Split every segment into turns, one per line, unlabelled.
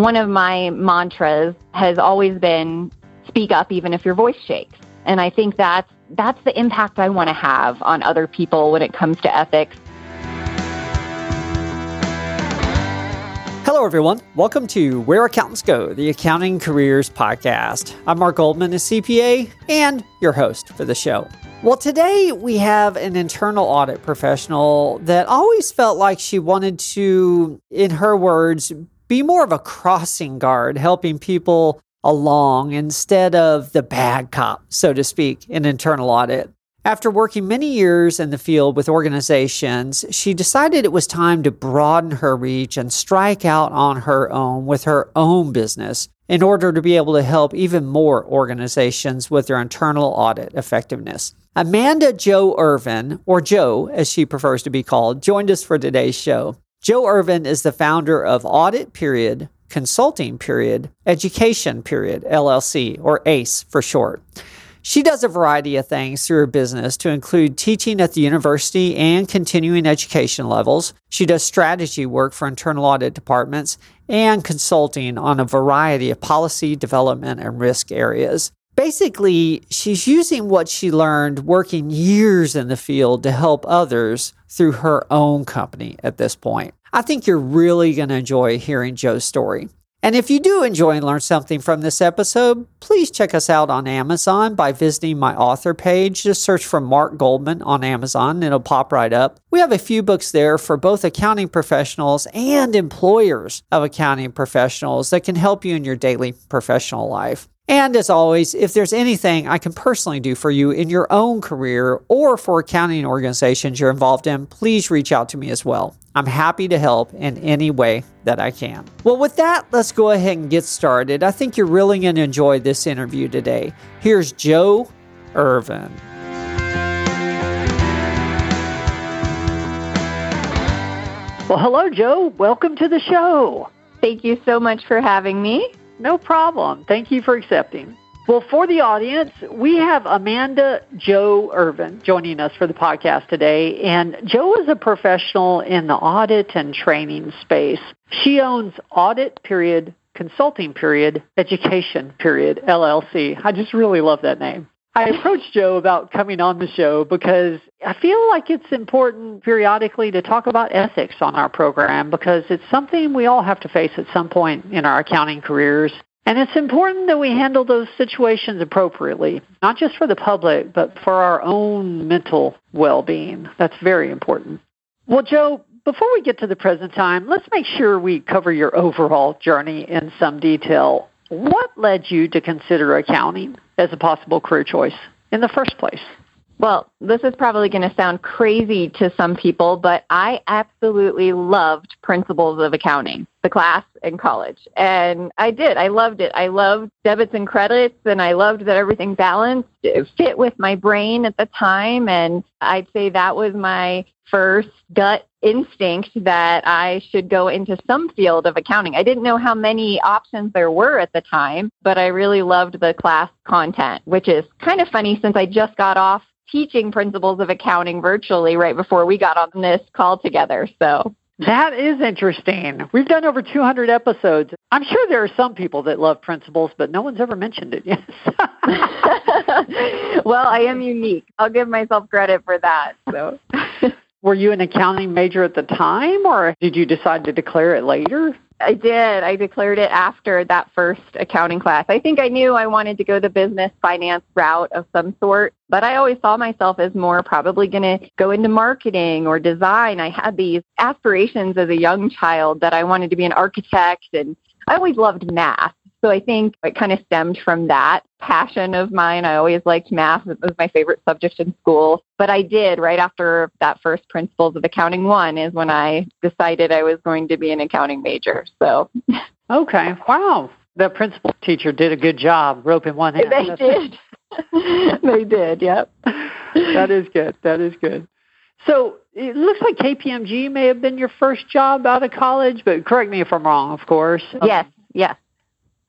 One of my mantras has always been speak up even if your voice shakes. And I think that's that's the impact I want to have on other people when it comes to ethics.
Hello, everyone. Welcome to Where Accountants Go, the Accounting Careers Podcast. I'm Mark Goldman, a CPA and your host for the show. Well, today we have an internal audit professional that always felt like she wanted to, in her words, be more of a crossing guard, helping people along instead of the bad cop, so to speak, in internal audit. After working many years in the field with organizations, she decided it was time to broaden her reach and strike out on her own with her own business in order to be able to help even more organizations with their internal audit effectiveness. Amanda Joe Irvin, or Joe as she prefers to be called, joined us for today's show. Jo Irvin is the founder of Audit Period, Consulting Period, Education Period, LLC, or ACE for short. She does a variety of things through her business to include teaching at the university and continuing education levels. She does strategy work for internal audit departments and consulting on a variety of policy development and risk areas. Basically, she's using what she learned working years in the field to help others through her own company at this point. I think you're really going to enjoy hearing Joe's story. And if you do enjoy and learn something from this episode, please check us out on Amazon by visiting my author page. Just search for Mark Goldman on Amazon and it'll pop right up. We have a few books there for both accounting professionals and employers of accounting professionals that can help you in your daily professional life. And as always, if there's anything I can personally do for you in your own career or for accounting organizations you're involved in, please reach out to me as well. I'm happy to help in any way that I can. Well, with that, let's go ahead and get started. I think you're really going to enjoy this interview today. Here's Joe Irvin.
Well, hello, Joe. Welcome to the show.
Thank you so much for having me.
No problem. Thank you for accepting. Well, for the audience, we have Amanda Joe Irvin joining us for the podcast today. And Joe is a professional in the audit and training space. She owns Audit Period, Consulting Period, Education Period, LLC. I just really love that name. I approached Joe about coming on the show because I feel like it's important periodically to talk about ethics on our program because it's something we all have to face at some point in our accounting careers. And it's important that we handle those situations appropriately, not just for the public, but for our own mental well being. That's very important. Well, Joe, before we get to the present time, let's make sure we cover your overall journey in some detail. What led you to consider accounting as a possible career choice in the first place?
Well, this is probably going to sound crazy to some people, but I absolutely loved principles of accounting, the class in college. And I did. I loved it. I loved debits and credits, and I loved that everything balanced. It fit with my brain at the time. And I'd say that was my first gut instinct that I should go into some field of accounting. I didn't know how many options there were at the time, but I really loved the class content, which is kind of funny since I just got off teaching principles of accounting virtually right before we got on this call together. So
that is interesting. We've done over 200 episodes. I'm sure there are some people that love principles, but no one's ever mentioned it yet.
well, I am unique. I'll give myself credit for that. So.
Were you an accounting major at the time, or did you decide to declare it later?
I did. I declared it after that first accounting class. I think I knew I wanted to go the business finance route of some sort, but I always saw myself as more probably going to go into marketing or design. I had these aspirations as a young child that I wanted to be an architect and I always loved math. So I think it kind of stemmed from that passion of mine. I always liked math. It was my favorite subject in school. But I did right after that first Principles of Accounting 1 is when I decided I was going to be an accounting major. So
Okay. Wow. The principal teacher did a good job roping one in.
They did. they did, yep.
that is good. That is good. So it looks like KPMG may have been your first job out of college, but correct me if I'm wrong, of course.
Yes, yes.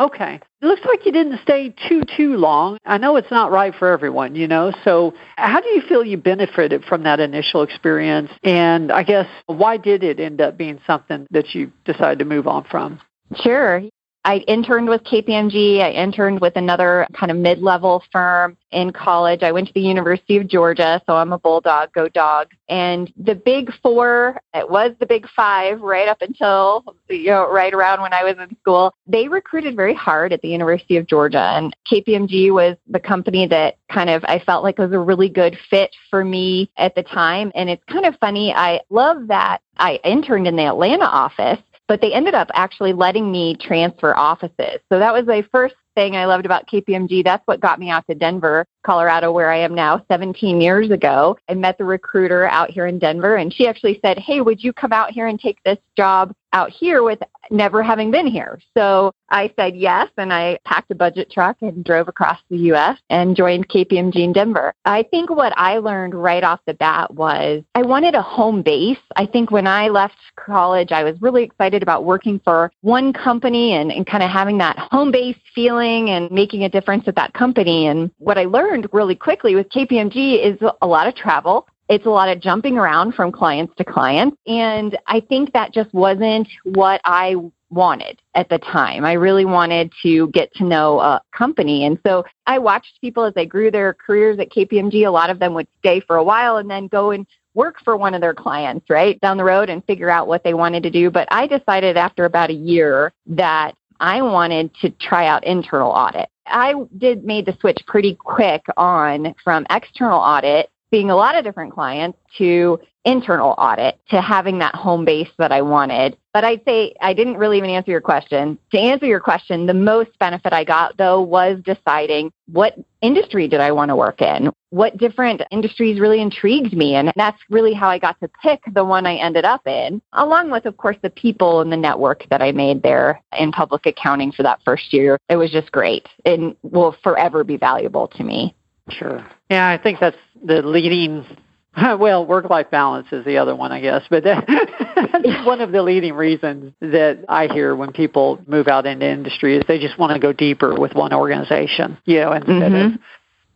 Okay. It looks like you didn't stay too, too long. I know it's not right for everyone, you know. So, how do you feel you benefited from that initial experience? And I guess, why did it end up being something that you decided to move on from?
Sure. I interned with KPMG. I interned with another kind of mid level firm in college. I went to the University of Georgia, so I'm a bulldog, go dog. And the big four, it was the big five right up until, you know, right around when I was in school. They recruited very hard at the University of Georgia. And KPMG was the company that kind of I felt like was a really good fit for me at the time. And it's kind of funny. I love that I interned in the Atlanta office but they ended up actually letting me transfer offices. So that was my first thing I loved about KPMG. That's what got me out to Denver, Colorado, where I am now 17 years ago. I met the recruiter out here in Denver, and she actually said, Hey, would you come out here and take this job out here with never having been here. So I said yes, and I packed a budget truck and drove across the U.S. and joined KPMG in Denver. I think what I learned right off the bat was I wanted a home base. I think when I left college, I was really excited about working for one company and, and kind of having that home base feeling and making a difference at that company. And what I learned really quickly with KPMG is a lot of travel. It's a lot of jumping around from clients to clients. And I think that just wasn't what I wanted at the time. I really wanted to get to know a company. And so I watched people as they grew their careers at KPMG. A lot of them would stay for a while and then go and work for one of their clients, right, down the road and figure out what they wanted to do. But I decided after about a year that I wanted to try out internal audit. I did made the switch pretty quick on from external audit seeing a lot of different clients to internal audit to having that home base that I wanted. But I'd say I didn't really even answer your question. To answer your question, the most benefit I got though was deciding what industry did I want to work in? What different industries really intrigued me? And that's really how I got to pick the one I ended up in, along with, of course, the people and the network that I made there in public accounting for that first year. It was just great and will forever be valuable to me.
Sure. Yeah, I think that's the leading well, work life balance is the other one, I guess. But that's one of the leading reasons that I hear when people move out into industry is they just want to go deeper with one organization, you know, instead mm-hmm. of,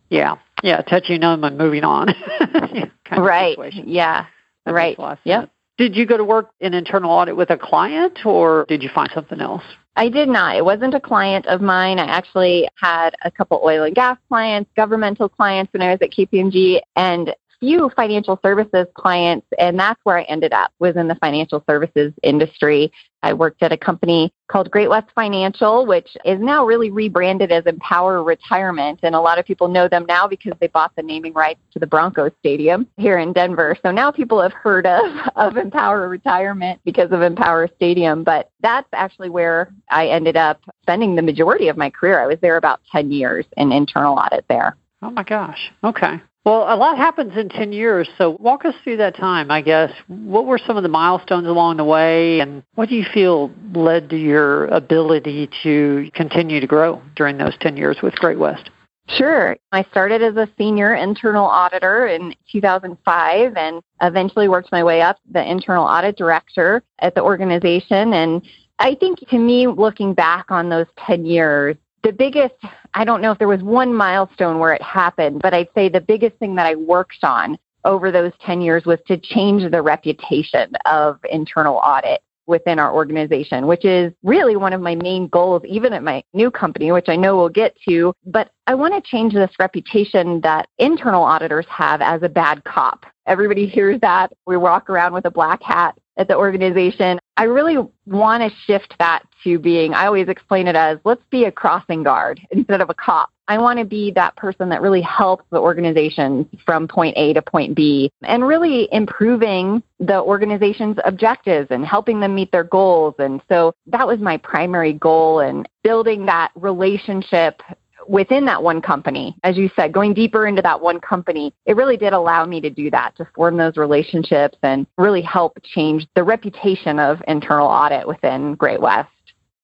yeah, yeah, touching them and moving on.
right. Yeah.
That
right.
Yeah. Did you go to work in internal audit with a client or did you find something else?
I did not. It wasn't a client of mine. I actually had a couple oil and gas clients, governmental clients when I was at KPMG, and few financial services clients, and that's where I ended up was in the financial services industry. I worked at a company called Great West Financial, which is now really rebranded as Empower Retirement. And a lot of people know them now because they bought the naming rights to the Broncos Stadium here in Denver. So now people have heard of, of Empower Retirement because of Empower Stadium. But that's actually where I ended up spending the majority of my career. I was there about 10 years in internal audit there.
Oh my gosh. Okay. Well, a lot happens in 10 years. So walk us through that time, I guess. What were some of the milestones along the way, and what do you feel led to your ability to continue to grow during those 10 years with Great West?
Sure. I started as a senior internal auditor in 2005 and eventually worked my way up the internal audit director at the organization. And I think to me, looking back on those 10 years, the biggest, I don't know if there was one milestone where it happened, but I'd say the biggest thing that I worked on over those 10 years was to change the reputation of internal audit within our organization, which is really one of my main goals, even at my new company, which I know we'll get to. But I want to change this reputation that internal auditors have as a bad cop. Everybody hears that. We walk around with a black hat at the organization. I really want to shift that to being, I always explain it as let's be a crossing guard instead of a cop. I want to be that person that really helps the organization from point A to point B and really improving the organization's objectives and helping them meet their goals. And so that was my primary goal and building that relationship within that one company, as you said, going deeper into that one company, it really did allow me to do that, to form those relationships and really help change the reputation of internal audit within Great West.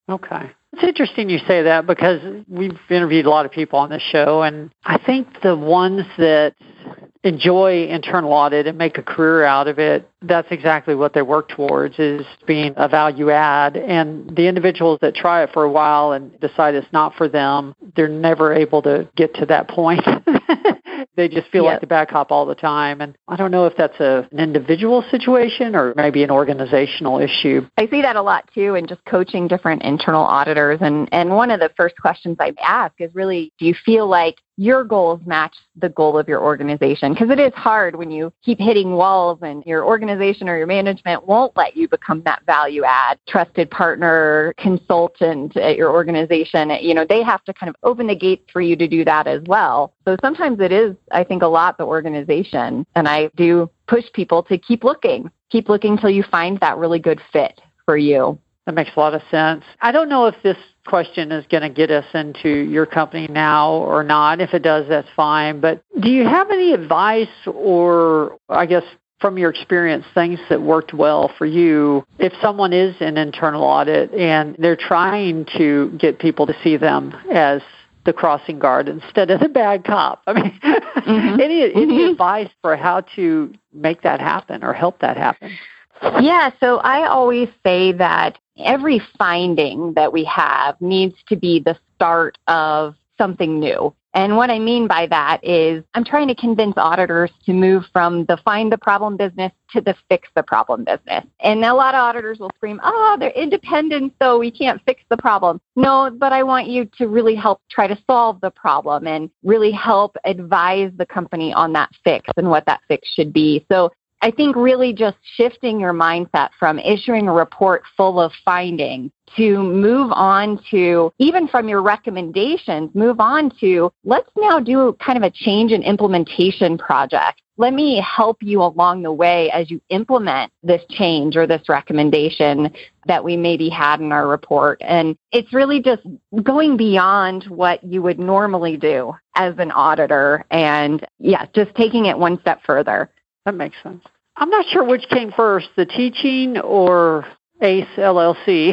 Okay. It's interesting you say that because we've interviewed a lot of people on this show, and I think the ones that enjoy internal audit and make a career out of it that's exactly what they work towards is being a value add. And the individuals that try it for a while and decide it's not for them, they're never able to get to that point. they just feel like the bad cop all the time. And I don't know if that's a, an individual situation or maybe an organizational issue.
I see that a lot too in just coaching different internal auditors. And, and one of the first questions I ask is really, do you feel like your goals match the goal of your organization because it is hard when you keep hitting walls and your organization or your management won't let you become that value add trusted partner consultant at your organization you know they have to kind of open the gates for you to do that as well so sometimes it is i think a lot the organization and i do push people to keep looking keep looking till you find that really good fit for you
that makes a lot of sense. I don't know if this question is going to get us into your company now or not. If it does, that's fine. But do you have any advice or, I guess, from your experience, things that worked well for you if someone is in internal audit and they're trying to get people to see them as the crossing guard instead of the bad cop. I mean, mm-hmm. any any mm-hmm. advice for how to make that happen or help that happen?
Yeah, so I always say that every finding that we have needs to be the start of something new. And what I mean by that is I'm trying to convince auditors to move from the find the problem business to the fix the problem business. And a lot of auditors will scream, oh, they're independent, so we can't fix the problem. No, but I want you to really help try to solve the problem and really help advise the company on that fix and what that fix should be. So I think really just shifting your mindset from issuing a report full of findings to move on to, even from your recommendations, move on to let's now do kind of a change and implementation project. Let me help you along the way as you implement this change or this recommendation that we maybe had in our report. And it's really just going beyond what you would normally do as an auditor and yeah, just taking it one step further.
That makes sense. I'm not sure which came first, the teaching or ACE LLC.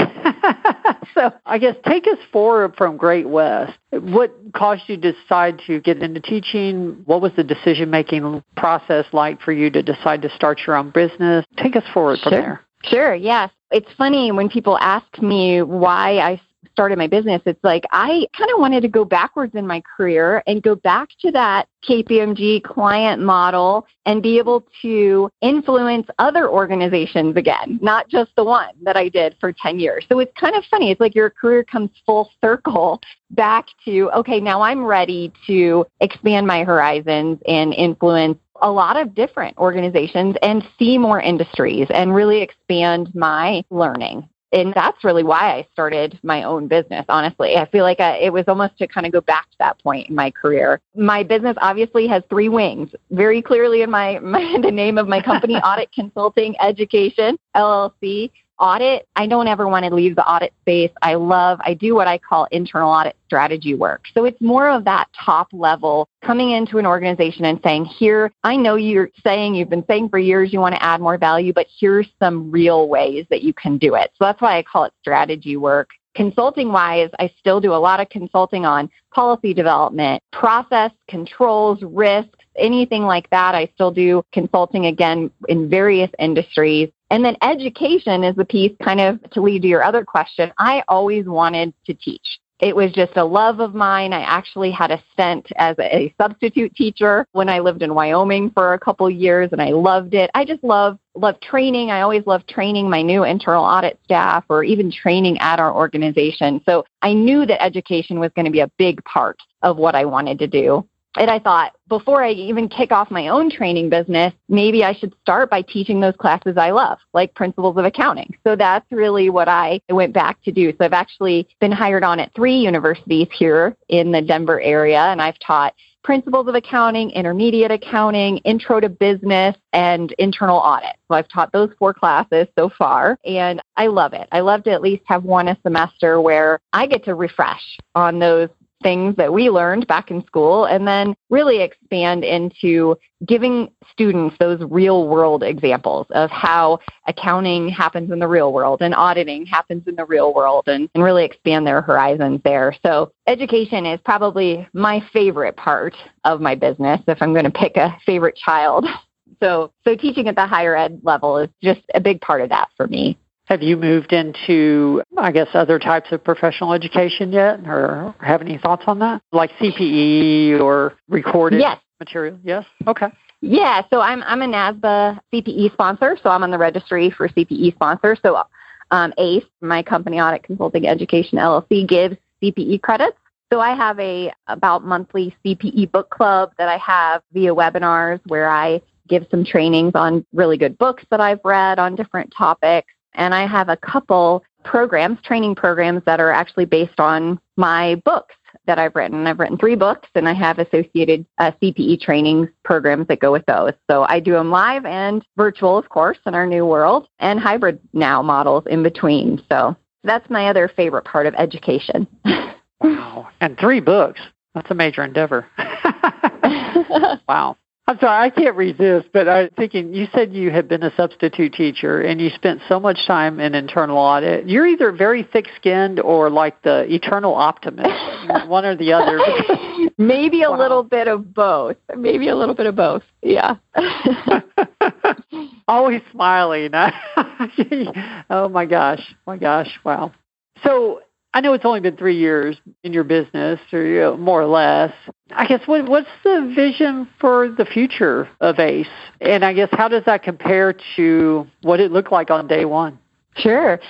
so I guess take us forward from Great West. What caused you to decide to get into teaching? What was the decision making process like for you to decide to start your own business? Take us forward
sure.
from there.
Sure, yes. It's funny when people ask me why I started my business, it's like I kind of wanted to go backwards in my career and go back to that KPMG client model and be able to influence other organizations again, not just the one that I did for 10 years. So it's kind of funny. It's like your career comes full circle back to, okay, now I'm ready to expand my horizons and influence a lot of different organizations and see more industries and really expand my learning and that's really why I started my own business, honestly. I feel like I, it was almost to kind of go back to that point in my career. My business obviously has three wings, very clearly in my, my the name of my company, Audit Consulting Education, LLC audit, I don't ever want to leave the audit space. I love, I do what I call internal audit strategy work. So it's more of that top level coming into an organization and saying, here, I know you're saying, you've been saying for years you want to add more value, but here's some real ways that you can do it. So that's why I call it strategy work. Consulting wise, I still do a lot of consulting on policy development, process, controls, risks, anything like that. I still do consulting again in various industries. And then education is the piece kind of to lead to your other question. I always wanted to teach. It was just a love of mine. I actually had a stint as a substitute teacher when I lived in Wyoming for a couple years and I loved it. I just love love training. I always love training my new internal audit staff or even training at our organization. So I knew that education was going to be a big part of what I wanted to do. And I thought, before I even kick off my own training business, maybe I should start by teaching those classes I love, like principles of accounting. So that's really what I went back to do. So I've actually been hired on at three universities here in the Denver area, and I've taught principles of accounting, intermediate accounting, intro to business, and internal audit. So I've taught those four classes so far, and I love it. I love to at least have one a semester where I get to refresh on those things that we learned back in school and then really expand into giving students those real world examples of how accounting happens in the real world and auditing happens in the real world and, and really expand their horizons there. So education is probably my favorite part of my business if I'm going to pick a favorite child. So, so teaching at the higher ed level is just a big part of that for me.
Have you moved into, I guess, other types of professional education yet, or have any thoughts on that, like CPE or recorded
yes.
material? Yes. Okay.
Yeah, so I'm I'm a NASBA CPE sponsor, so I'm on the registry for CPE sponsor. So um, ACE, my company Audit Consulting Education LLC, gives CPE credits. So I have a about monthly CPE book club that I have via webinars where I give some trainings on really good books that I've read on different topics. And I have a couple programs, training programs that are actually based on my books that I've written. I've written three books and I have associated uh, CPE training programs that go with those. So I do them live and virtual, of course, in our new world, and hybrid now models in between. So that's my other favorite part of education.
wow. And three books. That's a major endeavor. wow. I'm sorry, I can't resist, but I'm thinking you said you had been a substitute teacher and you spent so much time in internal audit. You're either very thick skinned or like the eternal optimist, one or the other.
Maybe a wow. little bit of both. Maybe a little bit of both. Yeah.
Always smiling. oh my gosh. My gosh. Wow. So I know it's only been three years in your business, or you know, more or less. I guess what, what's the vision for the future of ACE, and I guess how does that compare to what it looked like on day one?
Sure.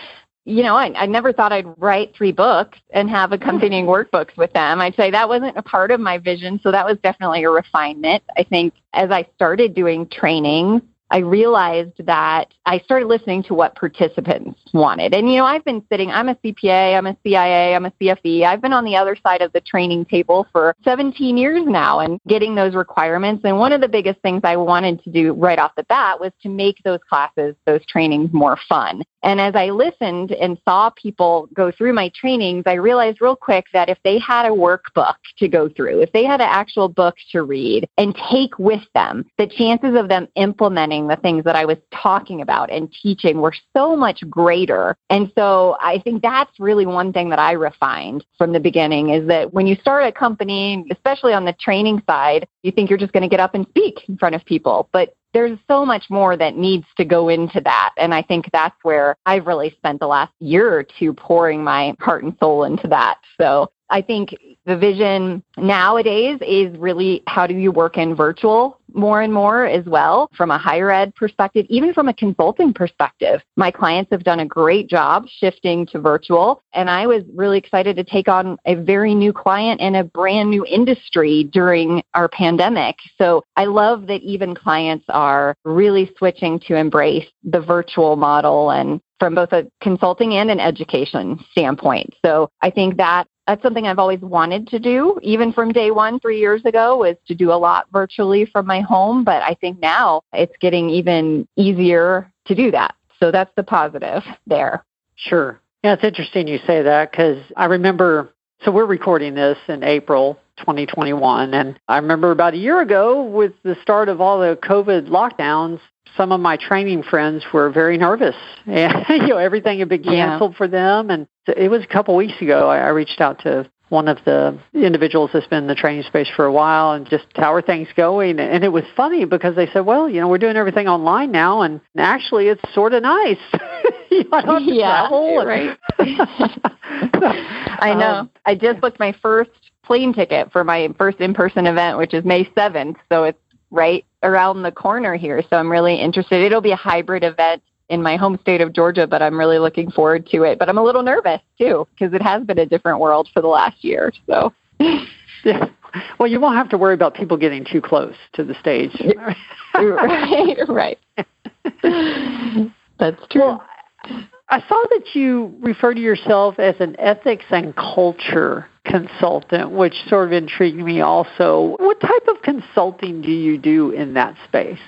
You know, I, I never thought I'd write three books and have accompanying hmm. workbooks with them. I'd say that wasn't a part of my vision, so that was definitely a refinement. I think as I started doing training I realized that I started listening to what participants wanted. And, you know, I've been sitting, I'm a CPA, I'm a CIA, I'm a CFE. I've been on the other side of the training table for 17 years now and getting those requirements. And one of the biggest things I wanted to do right off the bat was to make those classes, those trainings more fun. And as I listened and saw people go through my trainings, I realized real quick that if they had a workbook to go through, if they had an actual book to read and take with them, the chances of them implementing the things that I was talking about and teaching were so much greater. And so I think that's really one thing that I refined from the beginning is that when you start a company, especially on the training side, you think you're just going to get up and speak in front of people. But there's so much more that needs to go into that. And I think that's where I've really spent the last year or two pouring my heart and soul into that. So I think the vision nowadays is really how do you work in virtual more and more as well from a higher ed perspective, even from a consulting perspective. My clients have done a great job shifting to virtual, and I was really excited to take on a very new client and a brand new industry during our pandemic. So I love that even clients are really switching to embrace the virtual model and from both a consulting and an education standpoint. So I think that that's something I've always wanted to do, even from day one, three years ago, was to do a lot virtually from my home. But I think now it's getting even easier to do that. So that's the positive there.
Sure. Yeah, it's interesting you say that because I remember, so we're recording this in April 2021. And I remember about a year ago with the start of all the COVID lockdowns, some of my training friends were very nervous. And, you know, everything had been canceled yeah. for them. And it was a couple weeks ago, I, I reached out to one of the individuals that's been in the training space for a while and just how are things going and it was funny because they said well you know we're doing everything online now and actually it's sort of nice you don't
yeah
travel.
right i know um, i just booked my first plane ticket for my first in-person event which is may 7th so it's right around the corner here. So I'm really interested. It'll be a hybrid event in my home state of Georgia, but I'm really looking forward to it. But I'm a little nervous too because it has been a different world for the last year. So,
yeah. Well, you won't have to worry about people getting too close to the stage.
right, right. That's true.
Well, I saw that you refer to yourself as an ethics and culture consultant, which sort of intrigued me also. What type of consulting do you do in that space?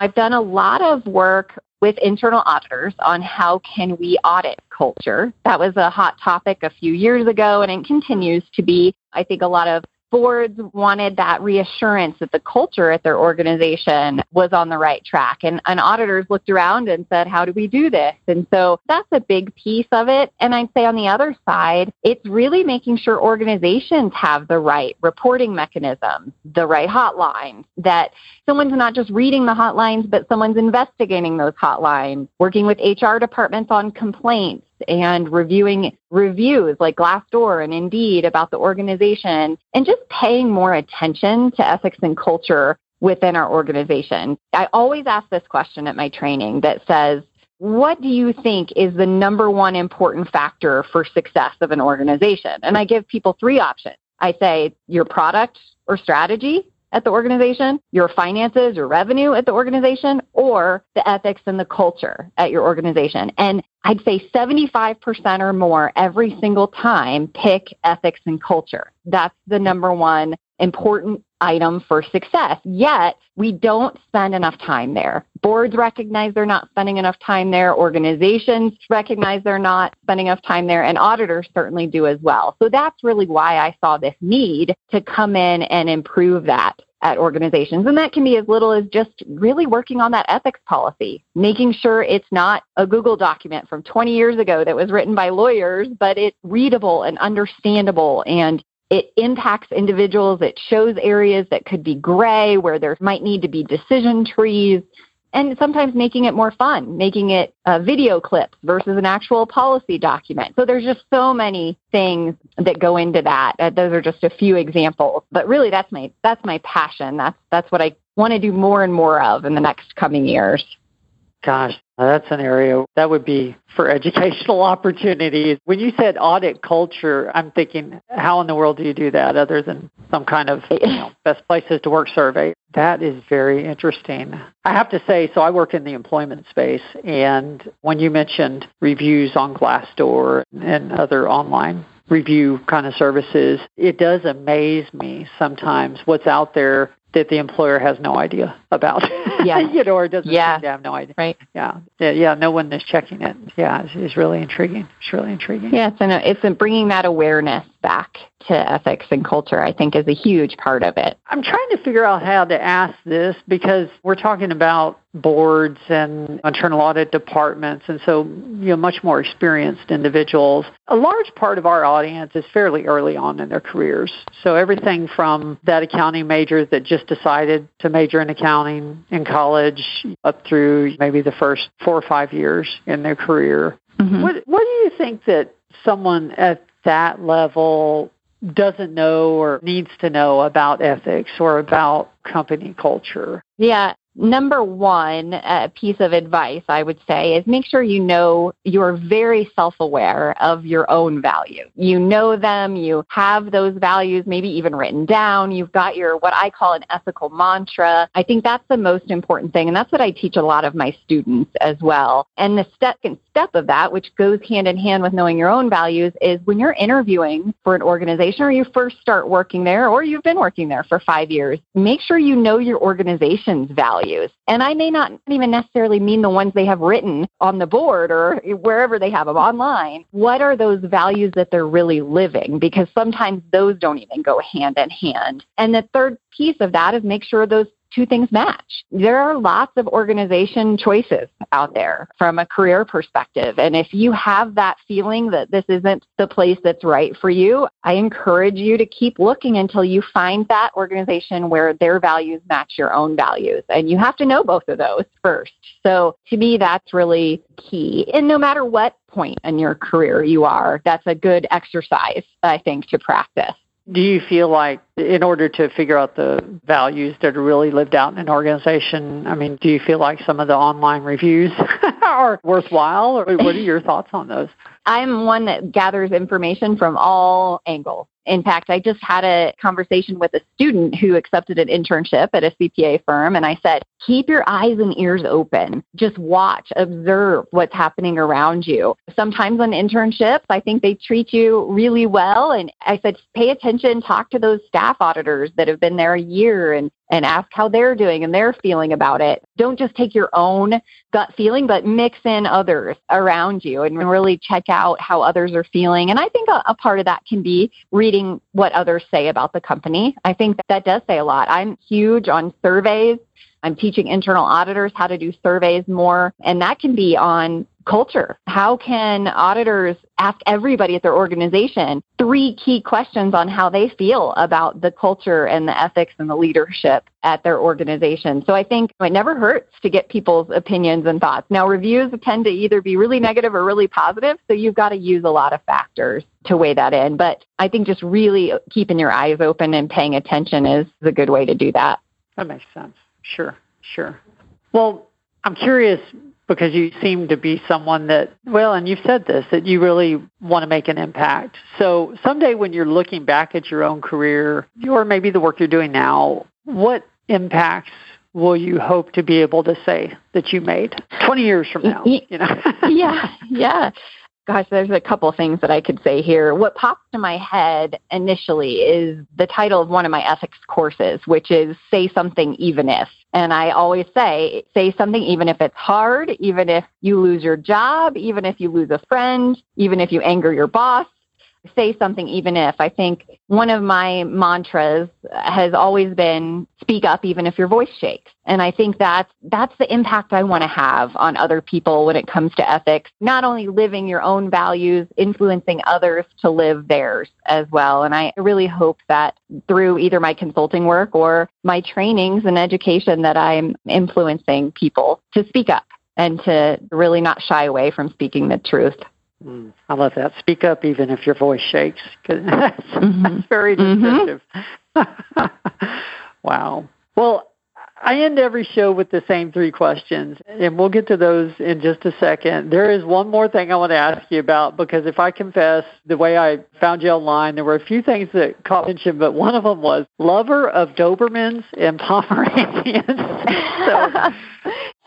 I've done a lot of work with internal auditors on how can we audit culture. That was a hot topic a few years ago and it continues to be. I think a lot of boards wanted that reassurance that the culture at their organization was on the right track. And, and auditors looked around and said, How do we do this? And so that's a big piece of it. And I'd say on the other side, it's really making sure organizations have the right reporting mechanisms, the right hotlines, that someone's not just reading the hotlines, but someone's investigating those hotlines, working with HR departments on complaints and reviewing reviews like Glassdoor and Indeed about the organization and just paying more attention to ethics and culture within our organization. I always ask this question at my training that says, what do you think is the number one important factor for success of an organization? And I give people three options. I say your product or strategy, at the organization, your finances your revenue at the organization, or the ethics and the culture at your organization. And I'd say 75% or more every single time pick ethics and culture. That's the number one important item for success. Yet we don't spend enough time there. Boards recognize they're not spending enough time there. Organizations recognize they're not spending enough time there. And auditors certainly do as well. So that's really why I saw this need to come in and improve that at organizations. And that can be as little as just really working on that ethics policy, making sure it's not a Google document from 20 years ago that was written by lawyers, but it's readable and understandable and it impacts individuals. It shows areas that could be gray where there might need to be decision trees and sometimes making it more fun, making it uh, video clips versus an actual policy document. So there's just so many things that go into that. Uh, those are just a few examples, but really that's my that's my passion. That's that's what I want to do more and more of in the next coming years.
Gosh, that's an area that would be for educational opportunities. When you said audit culture, I'm thinking, how in the world do you do that other than some kind of you know, best places to work survey? That is very interesting. I have to say, so I work in the employment space, and when you mentioned reviews on Glassdoor and other online review kind of services, it does amaze me sometimes what's out there that the employer has no idea about.
Yeah.
you know, or doesn't
yeah.
have no idea.
Right.
Yeah. yeah. Yeah. No one is checking it. Yeah. It's, it's really intriguing. It's really intriguing.
Yes. And it's bringing that awareness back to ethics and culture, I think, is a huge part of it.
I'm trying to figure out how to ask this because we're talking about boards and internal audit departments, and so you know much more experienced individuals. A large part of our audience is fairly early on in their careers. So everything from that accounting major that just decided to major in accounting in college up through maybe the first four or five years in their career. Mm-hmm. What, what do you think that someone at that level doesn't know or needs to know about ethics or about company culture?
Yeah, number one uh, piece of advice I would say is make sure you know you're very self aware of your own value. You know them, you have those values maybe even written down. You've got your what I call an ethical mantra. I think that's the most important thing. And that's what I teach a lot of my students as well. And the second step of that, which goes hand in hand with knowing your own values, is when you're interviewing for an organization or you first start working there or you've been working there for five years, make sure you know your organization's values. And I may not even necessarily mean the ones they have written on the board or wherever they have them online. What are those values that they're really living? Because sometimes those don't even go hand in hand. And the third piece of that is make sure those two things match. There are lots of organization choices out there from a career perspective. And if you have that feeling that this isn't the place that's right for you, I encourage you to keep looking until you find that organization where their values match your own values. And you have to know both of those first. So to me, that's really key. And no matter what point in your career you are, that's a good exercise, I think, to practice.
Do you feel like, in order to figure out the values that are really lived out in an organization, I mean, do you feel like some of the online reviews are worthwhile, or what are your thoughts on those?
I'm one that gathers information from all angles. In fact, I just had a conversation with a student who accepted an internship at a CPA firm, and I said, keep your eyes and ears open. Just watch, observe what's happening around you. Sometimes on internships, I think they treat you really well. And I said, pay attention, talk to those staff auditors that have been there a year and and ask how they're doing and they're feeling about it. Don't just take your own gut feeling, but mix in others around you and really check out how others are feeling. And I think a, a part of that can be reading reading what others say about the company. I think that, that does say a lot. I'm huge on surveys. I'm teaching internal auditors how to do surveys more, and that can be on culture. How can auditors ask everybody at their organization three key questions on how they feel about the culture and the ethics and the leadership at their organization? So I think it never hurts to get people's opinions and thoughts. Now, reviews tend to either be really negative or really positive, so you've got to use a lot of factors to weigh that in. But I think just really keeping your eyes open and paying attention is a good way to do that.
That makes sense. Sure, sure. Well, I'm curious because you seem to be someone that, well, and you've said this, that you really want to make an impact. So someday when you're looking back at your own career, or maybe the work you're doing now, what impacts will you hope to be able to say that you made 20 years from now? You know?
yeah, yeah gosh, there's a couple things that I could say here. What pops to my head initially is the title of one of my ethics courses, which is Say Something Even If. And I always say, say something even if it's hard, even if you lose your job, even if you lose a friend, even if you anger your boss, say something even if. I think one of my mantras has always been speak up even if your voice shakes. And I think that's that's the impact I want to have on other people when it comes to ethics, not only living your own values, influencing others to live theirs as well. And I really hope that through either my consulting work or my trainings and education that I'm influencing people to speak up and to really not shy away from speaking the truth.
Mm, I love that. Speak up even if your voice shakes. That's, mm-hmm. that's very mm-hmm. descriptive. Mm-hmm. wow. Well, I end every show with the same three questions, and we'll get to those in just a second. There is one more thing I want to ask you about because if I confess, the way I found you online, there were a few things that caught attention, but one of them was lover of Dobermans and Pomeranians. so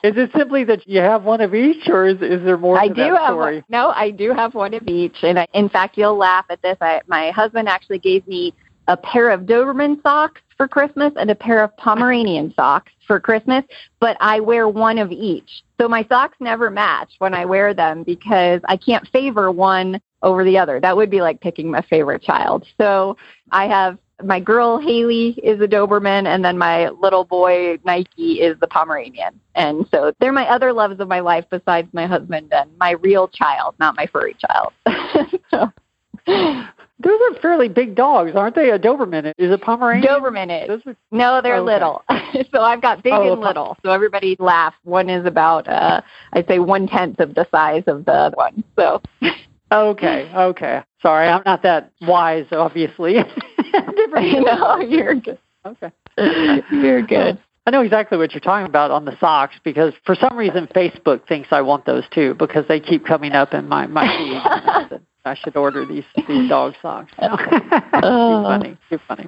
is it simply that you have one of each, or is, is there more?
I
do
have one. No, I do have one of each, and I, in fact, you'll laugh at this. I, my husband actually gave me a pair of Doberman socks for Christmas and a pair of Pomeranian socks for Christmas, but I wear one of each. So my socks never match when I wear them because I can't favor one over the other. That would be like picking my favorite child. So I have my girl Haley is a Doberman, and then my little boy Nike is the Pomeranian. And so they're my other loves of my life besides my husband and my real child, not my furry child. so.
Those are fairly big dogs, aren't they? A Doberman is a Pomeranian.
Doberman is. Are... No, they're oh, okay. little. so I've got big oh, and little. So everybody laughs. One is about, uh, I'd say, one tenth of the size of the other one. So.
Okay, okay. Sorry, I'm not that wise, obviously.
Different. No, you're good.
Okay.
You're good.
I know exactly what you're talking about on the socks because for some reason Facebook thinks I want those too because they keep coming up in my my feed. I should order these these dog socks. too uh, funny, too funny.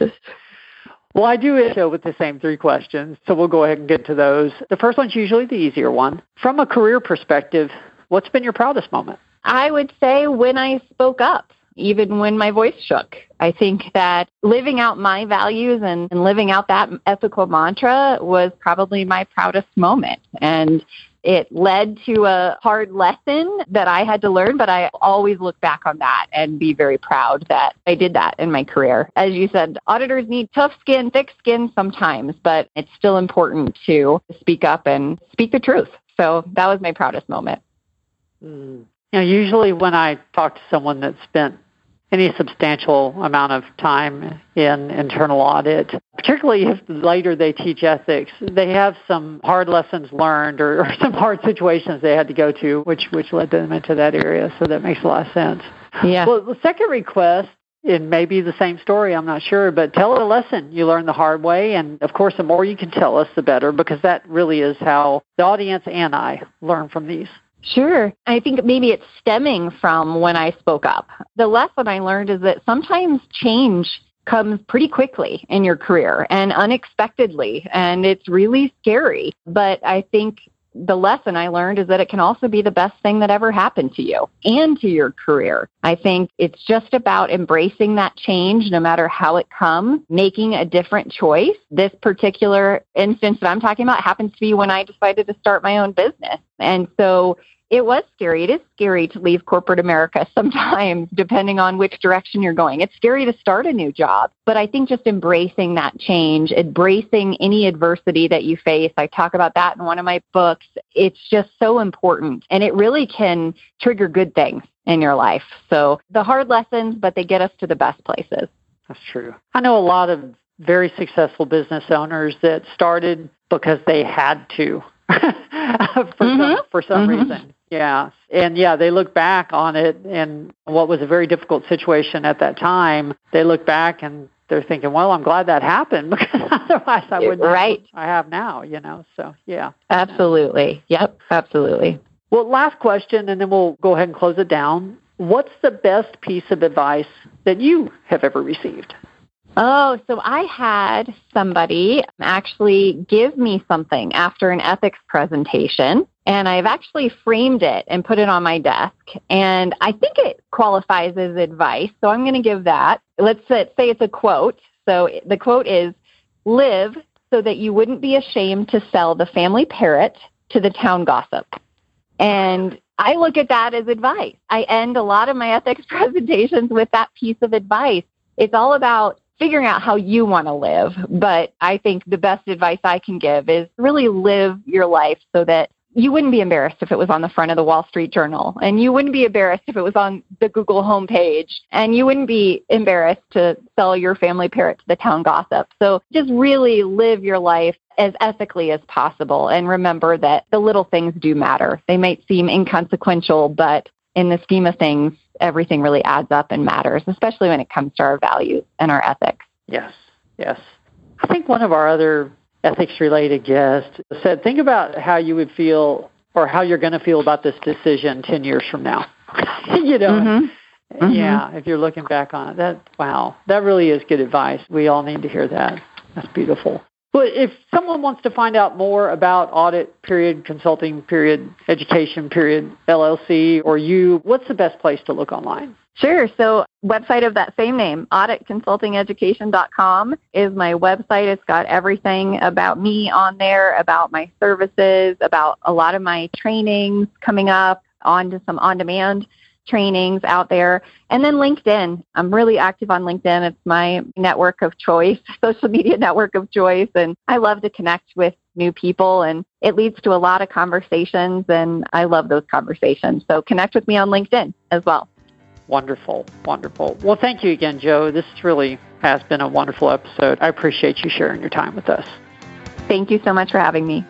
Well, I do a show with the same three questions, so we'll go ahead and get to those. The first one's usually the easier one. From a career perspective, what's been your proudest moment?
I would say when I spoke up, even when my voice shook. I think that living out my values and, and living out that ethical mantra was probably my proudest moment. And it led to a hard lesson that I had to learn, but I always look back on that and be very proud that I did that in my career. As you said, auditors need tough skin, thick skin sometimes, but it's still important to speak up and speak the truth. So that was my proudest moment.
Mm. You know, usually when I talk to someone that spent any substantial amount of time in internal audit, particularly if later they teach ethics, they have some hard lessons learned or, or some hard situations they had to go to, which which led them into that area. So that makes a lot of sense.
Yeah.
Well, the second request it may be the same story, I'm not sure, but tell a lesson you learned the hard way. And of course, the more you can tell us, the better, because that really is how the audience and I learn from these.
Sure. I think maybe it's stemming from when I spoke up. The lesson I learned is that sometimes change comes pretty quickly in your career and unexpectedly, and it's really scary. But I think the lesson I learned is that it can also be the best thing that ever happened to you and to your career. I think it's just about embracing that change no matter how it comes, making a different choice. This particular instance that I'm talking about happens to be when I decided to start my own business. And so it was scary. It is scary to leave corporate America sometimes, depending on which direction you're going. It's scary to start a new job. But I think just embracing that change, embracing any adversity that you face, I talk about that in one of my books. It's just so important. And it really can trigger good things in your life. So the hard lessons, but they get us to the best places.
That's true. I know a lot of very successful business owners that started because they had to for mm-hmm. some, for some mm-hmm. reason. Yeah. And yeah, they look back on it and what was a very difficult situation at that time. They look back and they're thinking, well, I'm glad that happened because otherwise I wouldn't
right.
have I have now, you know. So, yeah.
Absolutely. Yep, absolutely.
Well, last question and then we'll go ahead and close it down. What's the best piece of advice that you have ever received?
Oh, so I had somebody actually give me something after an ethics presentation, and I've actually framed it and put it on my desk. And I think it qualifies as advice, so I'm going to give that. Let's say it's a quote. So the quote is Live so that you wouldn't be ashamed to sell the family parrot to the town gossip. And I look at that as advice. I end a lot of my ethics presentations with that piece of advice. It's all about figuring out how you want to live. But I think the best advice I can give is really live your life so that you wouldn't be embarrassed if it was on the front of the Wall Street Journal, and you wouldn't be embarrassed if it was on the Google homepage, and you wouldn't be embarrassed to sell your family parrot to the town gossip. So just really live your life as ethically as possible, and remember that the little things do matter. They might seem inconsequential, but in the scheme of things, everything really adds up and matters, especially when it comes to our values and our ethics.
Yes, yes. I think one of our other ethics related guest said, think about how you would feel or how you're going to feel about this decision 10 years from now. you know? Mm-hmm. Yeah, mm-hmm. if you're looking back on it, that wow, that really is good advice. We all need to hear that. That's beautiful. Well, if someone wants to find out more about audit period, consulting period, education period, LLC, or you, what's the best place to look online?
Sure. So, website of that same name, auditconsultingeducation.com, is my website. It's got everything about me on there, about my services, about a lot of my trainings coming up, on to some on demand trainings out there. And then LinkedIn. I'm really active on LinkedIn. It's my network of choice, social media network of choice. And I love to connect with new people and it leads to a lot of conversations and I love those conversations. So connect with me on LinkedIn as well.
Wonderful, wonderful. Well, thank you again, Joe. This really has been a wonderful episode. I appreciate you sharing your time with us.
Thank you so much for having me.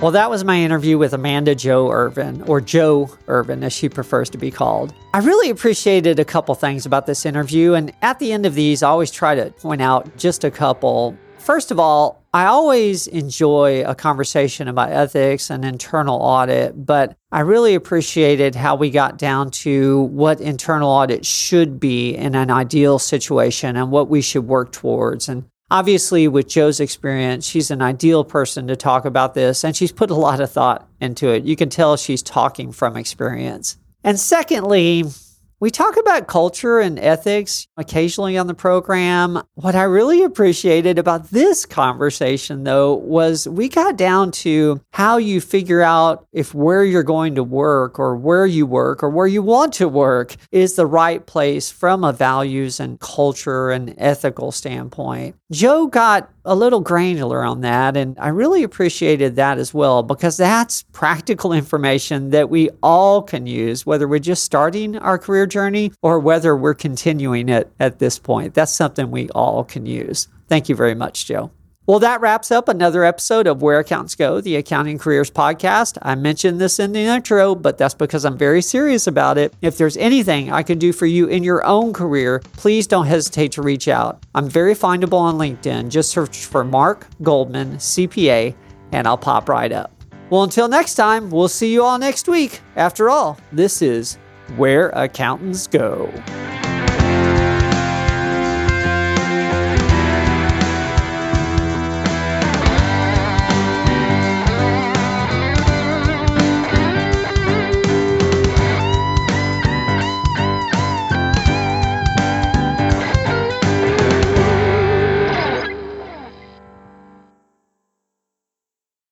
Well, that was my interview with Amanda Joe Irvin, or Joe Irvin, as she prefers to be called. I really appreciated a couple things about this interview, and at the end of these, I always try to point out just a couple. First of all, I always enjoy a conversation about ethics and internal audit, but I really appreciated how we got down to what internal audit should be in an ideal situation and what we should work towards. And Obviously, with Joe's experience, she's an ideal person to talk about this, and she's put a lot of thought into it. You can tell she's talking from experience. And secondly, we talk about culture and ethics occasionally on the program. What I really appreciated about this conversation, though, was we got down to how you figure out if where you're going to work or where you work or where you want to work is the right place from a values and culture and ethical standpoint. Joe got a little granular on that. And I really appreciated that as well because that's practical information that we all can use, whether we're just starting our career journey or whether we're continuing it at this point. That's something we all can use. Thank you very much, Joe. Well, that wraps up another episode of Where Accountants Go, the Accounting Careers Podcast. I mentioned this in the intro, but that's because I'm very serious about it. If there's anything I can do for you in your own career, please don't hesitate to reach out. I'm very findable on LinkedIn. Just search for Mark Goldman, CPA, and I'll pop right up. Well, until next time, we'll see you all next week. After all, this is Where Accountants Go.